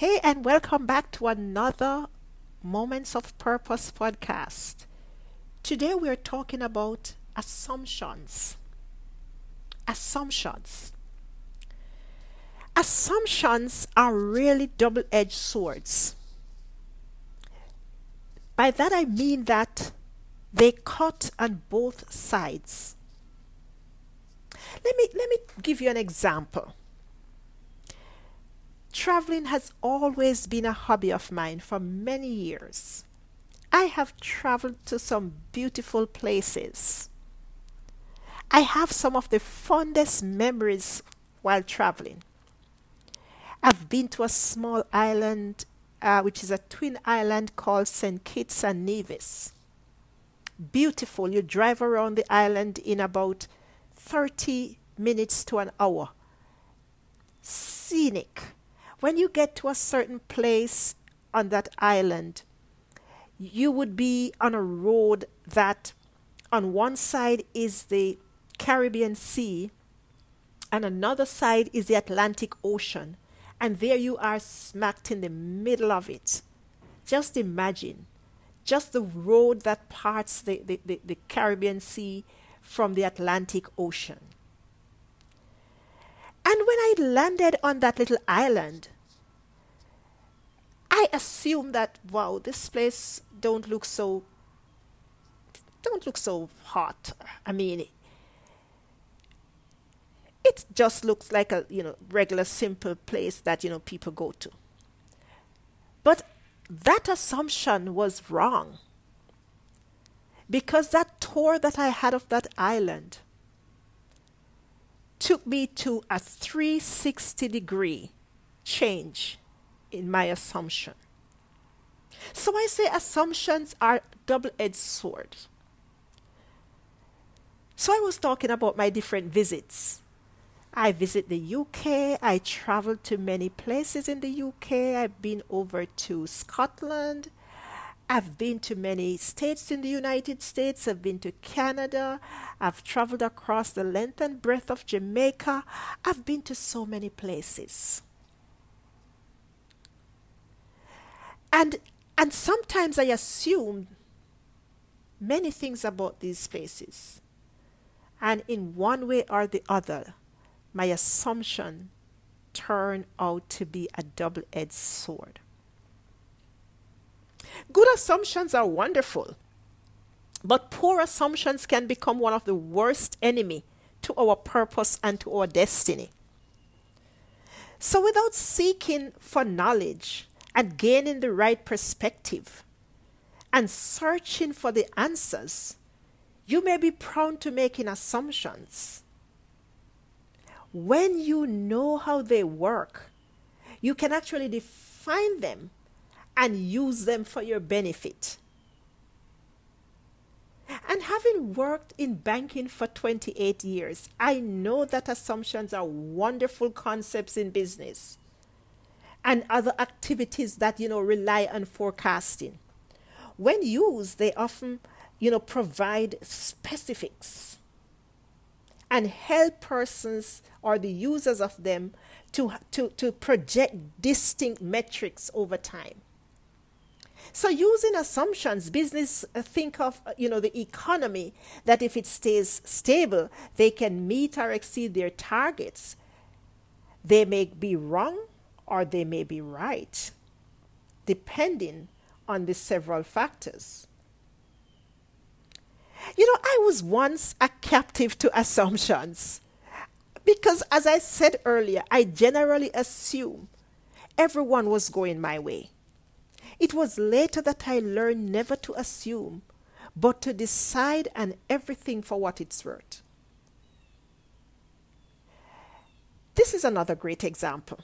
Hey, and welcome back to another Moments of Purpose podcast. Today we are talking about assumptions. Assumptions. Assumptions are really double edged swords. By that I mean that they cut on both sides. Let me, let me give you an example. Traveling has always been a hobby of mine for many years. I have traveled to some beautiful places. I have some of the fondest memories while traveling. I've been to a small island, uh, which is a twin island called St. Kitts and Nevis. Beautiful. You drive around the island in about 30 minutes to an hour. Scenic when you get to a certain place on that island, you would be on a road that on one side is the Caribbean Sea and another side is the Atlantic Ocean. And there you are smacked in the middle of it. Just imagine just the road that parts the, the, the, the Caribbean Sea from the Atlantic Ocean. And when I landed on that little island, I assumed that wow, this place don't look so don't look so hot. I mean, it just looks like a you know regular simple place that you know people go to. But that assumption was wrong. Because that tour that I had of that island took me to a 360 degree change in my assumption. So I say assumptions are double-edged swords. So I was talking about my different visits. I visit the UK. I traveled to many places in the UK. I've been over to Scotland. I've been to many states in the United States. I've been to Canada. I've traveled across the length and breadth of Jamaica. I've been to so many places. And and sometimes I assume many things about these places. And in one way or the other, my assumption turned out to be a double edged sword. Good assumptions are wonderful, but poor assumptions can become one of the worst enemy to our purpose and to our destiny. So without seeking for knowledge and gaining the right perspective and searching for the answers, you may be prone to making assumptions. When you know how they work, you can actually define them and use them for your benefit. And having worked in banking for 28 years, I know that assumptions are wonderful concepts in business and other activities that, you know, rely on forecasting. When used, they often, you know, provide specifics and help persons or the users of them to, to, to project distinct metrics over time. So using assumptions, business think of uh, you know the economy that if it stays stable, they can meet or exceed their targets. They may be wrong or they may be right, depending on the several factors. You know, I was once a captive to assumptions because, as I said earlier, I generally assume everyone was going my way. It was later that I learned never to assume, but to decide and everything for what it's worth. This is another great example.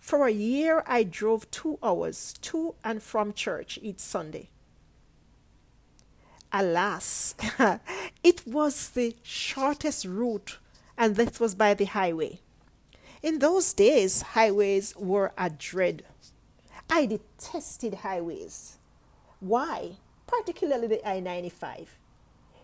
For a year, I drove two hours to and from church each Sunday. Alas, it was the shortest route, and this was by the highway. In those days, highways were a dread. I detested highways. Why? Particularly the I 95.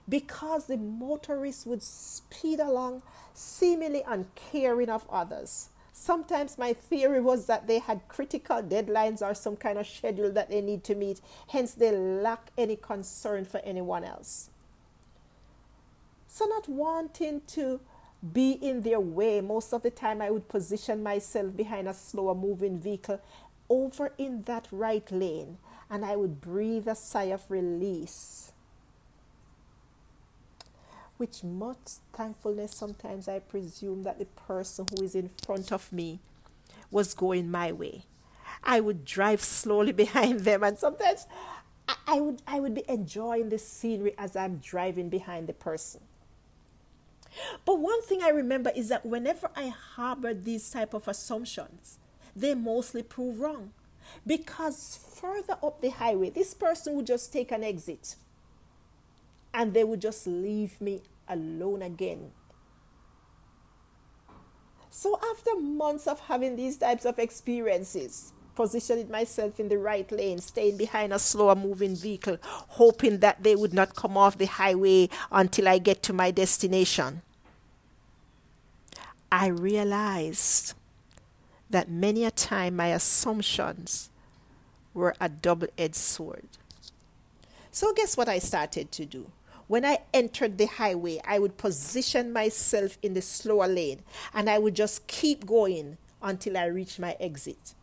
Because the motorists would speed along, seemingly uncaring of others Sometimes my theory was that they had critical deadlines or some kind of schedule that they need to meet, hence, they lack any concern for anyone else. So, not wanting to be in their way, most of the time I would position myself behind a slower moving vehicle over in that right lane and I would breathe a sigh of release. Which much thankfulness sometimes I presume that the person who is in front of me was going my way. I would drive slowly behind them and sometimes I would I would be enjoying the scenery as I'm driving behind the person. But one thing I remember is that whenever I harbored these type of assumptions, they mostly prove wrong. Because further up the highway, this person would just take an exit and they would just leave me alone again. So, after months of having these types of experiences, positioning myself in the right lane, staying behind a slower moving vehicle, hoping that they would not come off the highway until I get to my destination. I realized that many a time my assumptions were a double edged sword. So, guess what I started to do? When I entered the highway, I would position myself in the slower lane and I would just keep going until I reached my exit.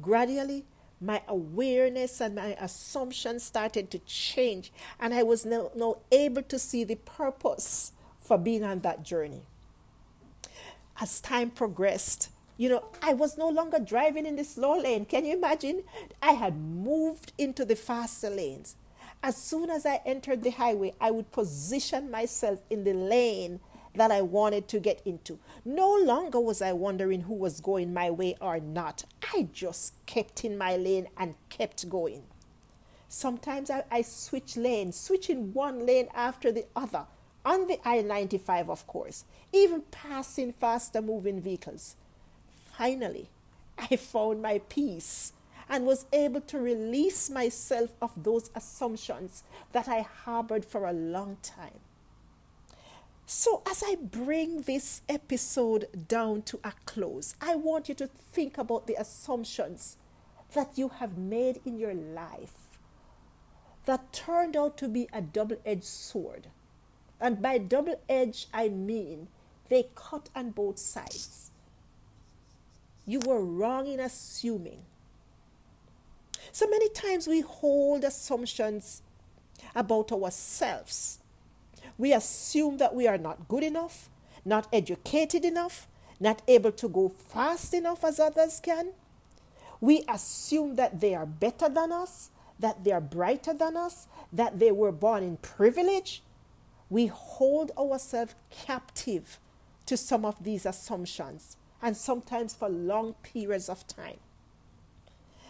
Gradually, my awareness and my assumptions started to change, and I was now, now able to see the purpose for being on that journey. As time progressed, you know, I was no longer driving in the slow lane. Can you imagine? I had moved into the faster lanes. As soon as I entered the highway, I would position myself in the lane that I wanted to get into. No longer was I wondering who was going my way or not. I just kept in my lane and kept going. Sometimes I, I switch lanes, switching one lane after the other on the I 95, of course, even passing faster moving vehicles. Finally, I found my peace and was able to release myself of those assumptions that I harbored for a long time. So, as I bring this episode down to a close, I want you to think about the assumptions that you have made in your life that turned out to be a double edged sword. And by double edged, I mean they cut on both sides. You were wrong in assuming. So many times we hold assumptions about ourselves. We assume that we are not good enough, not educated enough, not able to go fast enough as others can. We assume that they are better than us, that they are brighter than us, that they were born in privilege. We hold ourselves captive to some of these assumptions and sometimes for long periods of time.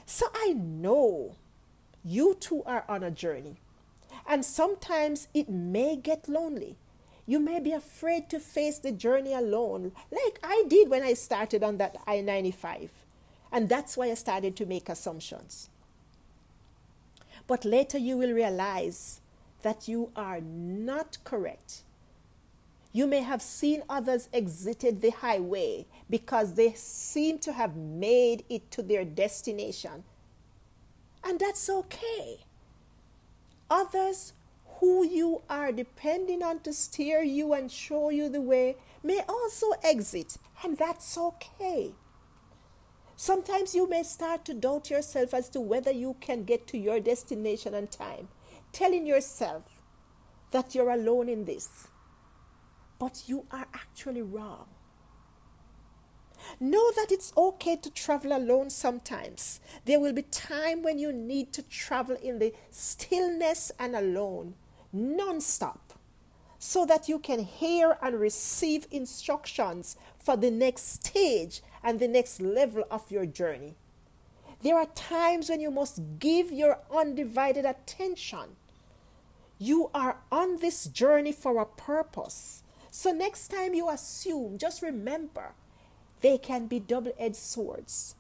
So I know you too are on a journey, and sometimes it may get lonely. You may be afraid to face the journey alone, like I did when I started on that I 95. And that's why I started to make assumptions. But later you will realize that you are not correct you may have seen others exited the highway because they seem to have made it to their destination. And that's okay. Others who you are depending on to steer you and show you the way may also exit, and that's okay. Sometimes you may start to doubt yourself as to whether you can get to your destination on time, telling yourself that you're alone in this but you are actually wrong. Know that it's okay to travel alone sometimes. There will be time when you need to travel in the stillness and alone, non-stop, so that you can hear and receive instructions for the next stage and the next level of your journey. There are times when you must give your undivided attention. You are on this journey for a purpose. So next time you assume, just remember they can be double edged swords.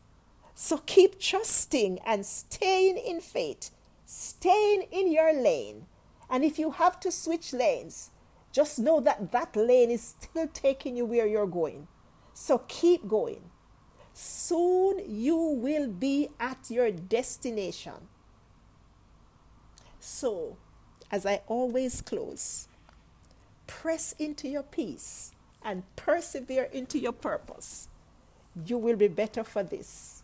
So keep trusting and staying in faith, staying in your lane. And if you have to switch lanes, just know that that lane is still taking you where you're going. So keep going. soon you will be at your destination. So, as I always close, press into your peace and persevere into your purpose. You will be better for this.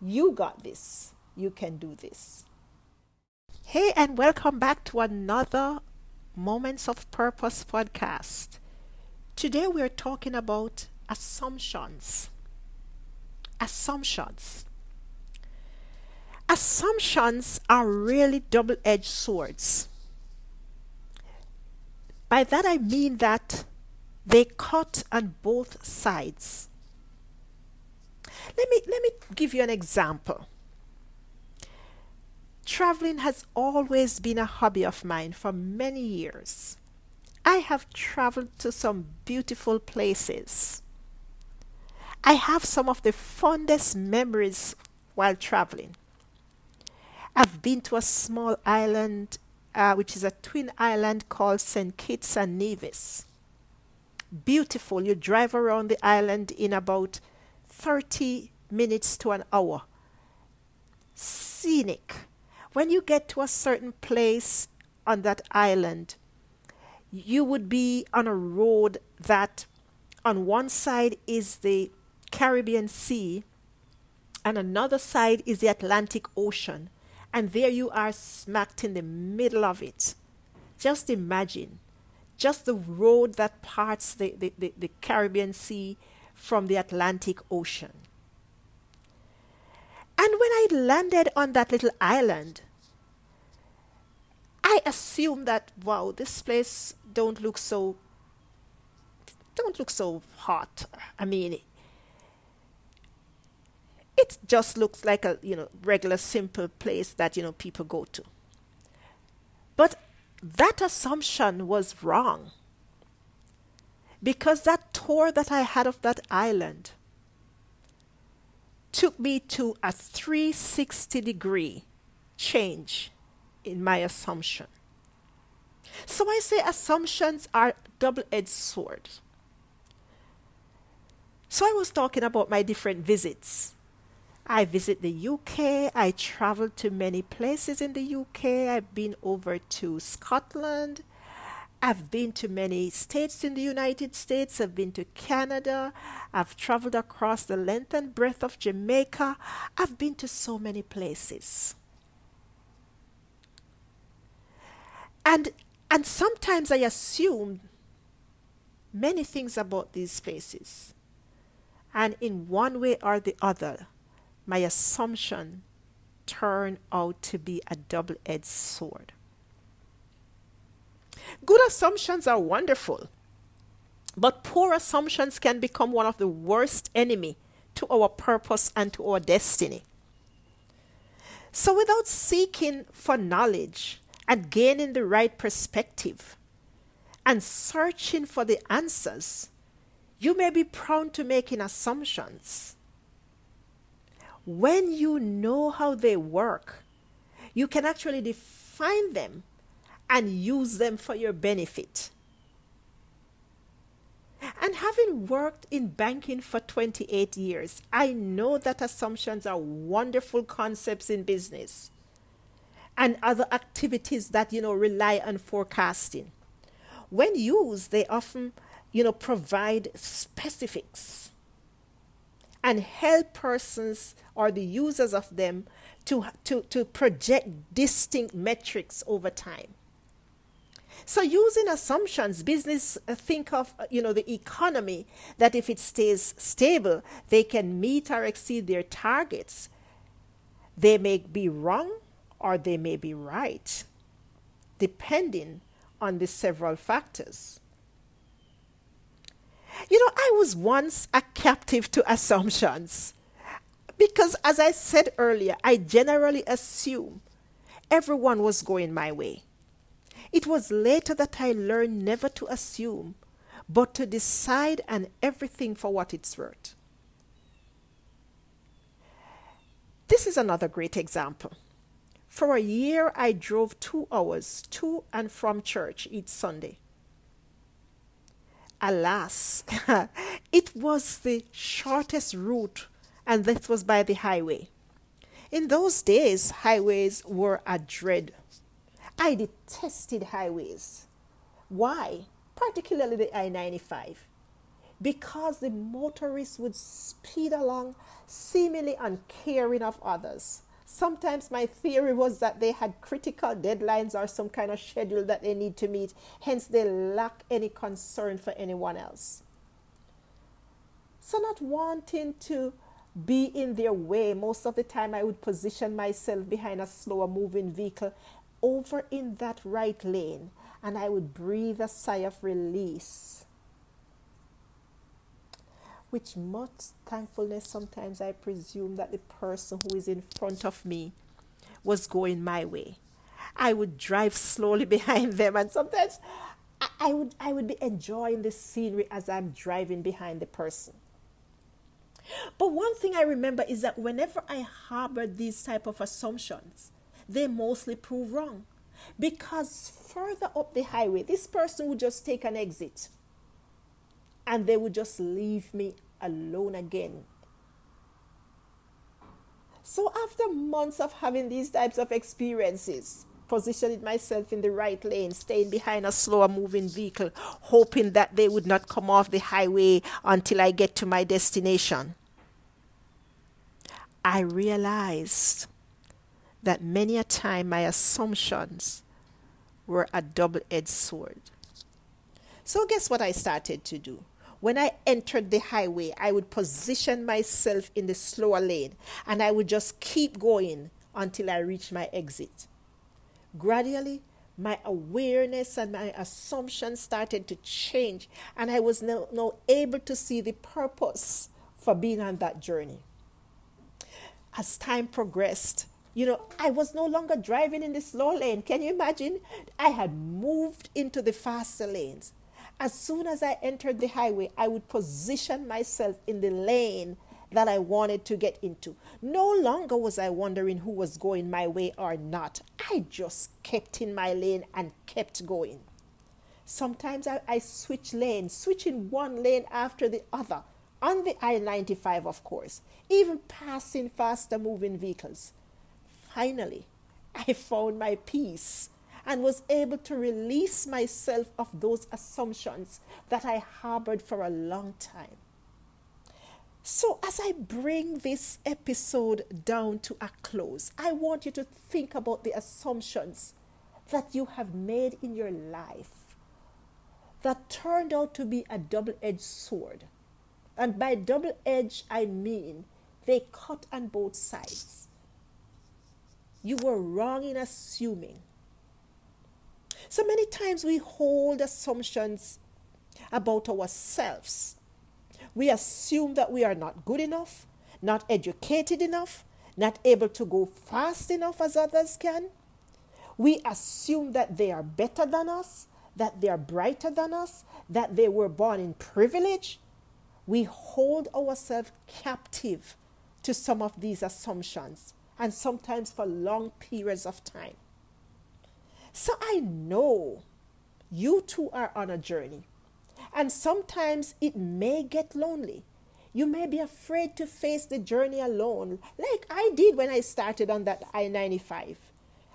You got this. You can do this. Hey, and welcome back to another Moments of Purpose podcast. Today we're talking about assumptions. Assumptions. Assumptions are really double edged swords. By that I mean that they cut on both sides. Let me, let me give you an example. Traveling has always been a hobby of mine for many years. I have traveled to some beautiful places. I have some of the fondest memories while traveling. I've been to a small island, uh, which is a twin island called St. Kitts and Nevis. Beautiful. You drive around the island in about 30 minutes to an hour. Scenic. When you get to a certain place on that island, you would be on a road that on one side is the Caribbean Sea and another side is the Atlantic Ocean. And there you are smacked in the middle of it. Just imagine just the road that parts the, the, the, the Caribbean Sea from the Atlantic Ocean. And when I landed on that little island, I assumed that wow, this place don't look so don't look so hot. I mean, it just looks like a you know regular simple place that you know people go to. But that assumption was wrong. Because that tour that i had of that island took me to a 360 degree change in my assumption. So i say assumptions are double-edged swords so i was talking about my different visits I visit the UK. I travel to many places in the UK. I've been over to Scotland. I've been to many states in the United States. I've been to Canada. I've traveled across the length and breadth of Jamaica. I've been to so many places. And and sometimes I assume many things about these places. And in one way or the other, my assumption turned out to be a double edged sword. Good assumptions are wonderful, but poor assumptions can become one of the worst enemy to our purpose and to our destiny. So without seeking for knowledge and gaining the right perspective and searching for the answers, you may be prone to making assumptions when you know how they work, you can actually define them and use them for your benefit. And having worked in banking for 28 years, I know that assumptions are wonderful concepts in business and other activities that you know rely on forecasting. When used, they often you know provide specifics and help persons or the users of them to, to, to project distinct metrics over time. So using assumptions, business think of you know the economy that if it stays stable, they can meet or exceed their targets. They may be wrong or they may be right, depending on the several factors. You know, I was once a captive to assumptions. Because as I said earlier, I generally assume everyone was going my way. It was later that I learned never to assume, but to decide and everything for what it's worth. This is another great example. For a year, I drove two hours to and from church each Sunday. Alas, it was the shortest route and this was by the highway. In those days, highways were a dread. I detested highways. Why? Particularly the I 95. Because the motorists would speed along, seemingly uncaring of others. Sometimes my theory was that they had critical deadlines or some kind of schedule that they need to meet, hence, they lack any concern for anyone else. So, not wanting to be in their way, most of the time I would position myself behind a slower moving vehicle over in that right lane and I would breathe a sigh of release. Which much thankfulness sometimes I presume that the person who is in front of me was going my way. I would drive slowly behind them and sometimes I would I would be enjoying the scenery as I'm driving behind the person. But one thing I remember is that whenever I harbored these type of assumptions, they mostly prove wrong. Because further up the highway, this person would just take an exit and they would just leave me alone again. So, after months of having these types of experiences, positioning myself in the right lane, staying behind a slower moving vehicle, hoping that they would not come off the highway until I get to my destination. I realized that many a time my assumptions were a double edged sword. So, guess what I started to do? When I entered the highway, I would position myself in the slower lane and I would just keep going until I reached my exit. Gradually, my awareness and my assumptions started to change, and I was now, able to see the purpose for being on that journey. As time progressed, you know, I was no longer driving in the slow lane. Can you imagine? I had moved into the faster lanes. As soon as I entered the highway, I would position myself in the lane that I wanted to get into. No longer was I wondering who was going my way or not. I just kept in my lane and kept going. Sometimes I, I switch lanes, switching one lane after the other on the I 95, of course, even passing faster moving vehicles. Finally, I found my peace and was able to release myself of those assumptions that I harbored for a long time. So, as I bring this episode down to a close, I want you to think about the assumptions that you have made in your life that turned out to be a double edged sword. And by double edged, I mean they cut on both sides you were wrong in assuming. So many times we hold assumptions about ourselves. We assume that we are not good enough, not educated enough, not able to go fast enough as others can. We assume that they are better than us, that they are brighter than us, that they were born in privilege. We hold ourselves captive to some of these assumptions and sometimes for long periods of time. So I know you too are on a journey, and sometimes it may get lonely. You may be afraid to face the journey alone, like I did when I started on that I 95.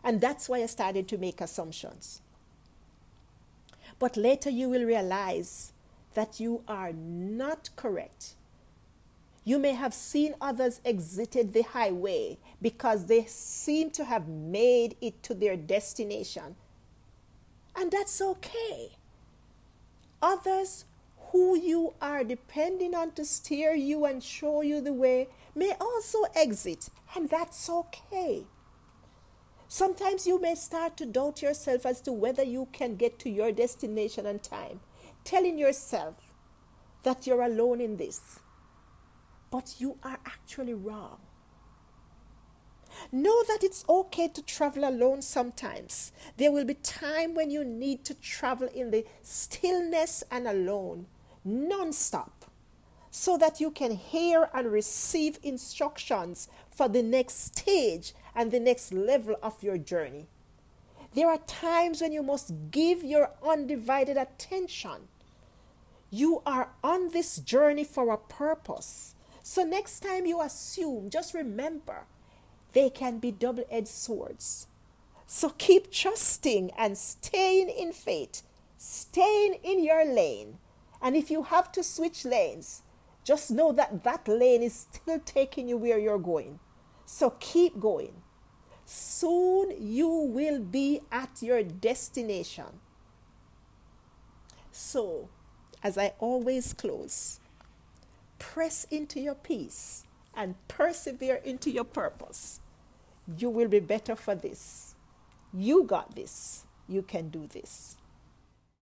And that's why I started to make assumptions. But later you will realize that you are not correct you may have seen others exited the highway because they seem to have made it to their destination. And that's okay. Others who you are depending on to steer you and show you the way may also exit, and that's okay. Sometimes you may start to doubt yourself as to whether you can get to your destination on time, telling yourself that you're alone in this but you are actually wrong. Know that it's okay to travel alone sometimes. There will be time when you need to travel in the stillness and alone, non-stop, so that you can hear and receive instructions for the next stage and the next level of your journey. There are times when you must give your undivided attention. You are on this journey for a purpose So next time you assume, just remember they can be double edged swords. So keep trusting and staying in faith, staying in your lane. And if you have to switch lanes, just know that that lane is still taking you where you're going. So keep going. Soon you will be at your destination. So, as I always close, press into your peace and persevere into your purpose. You will be better for this. You got this. You can do this.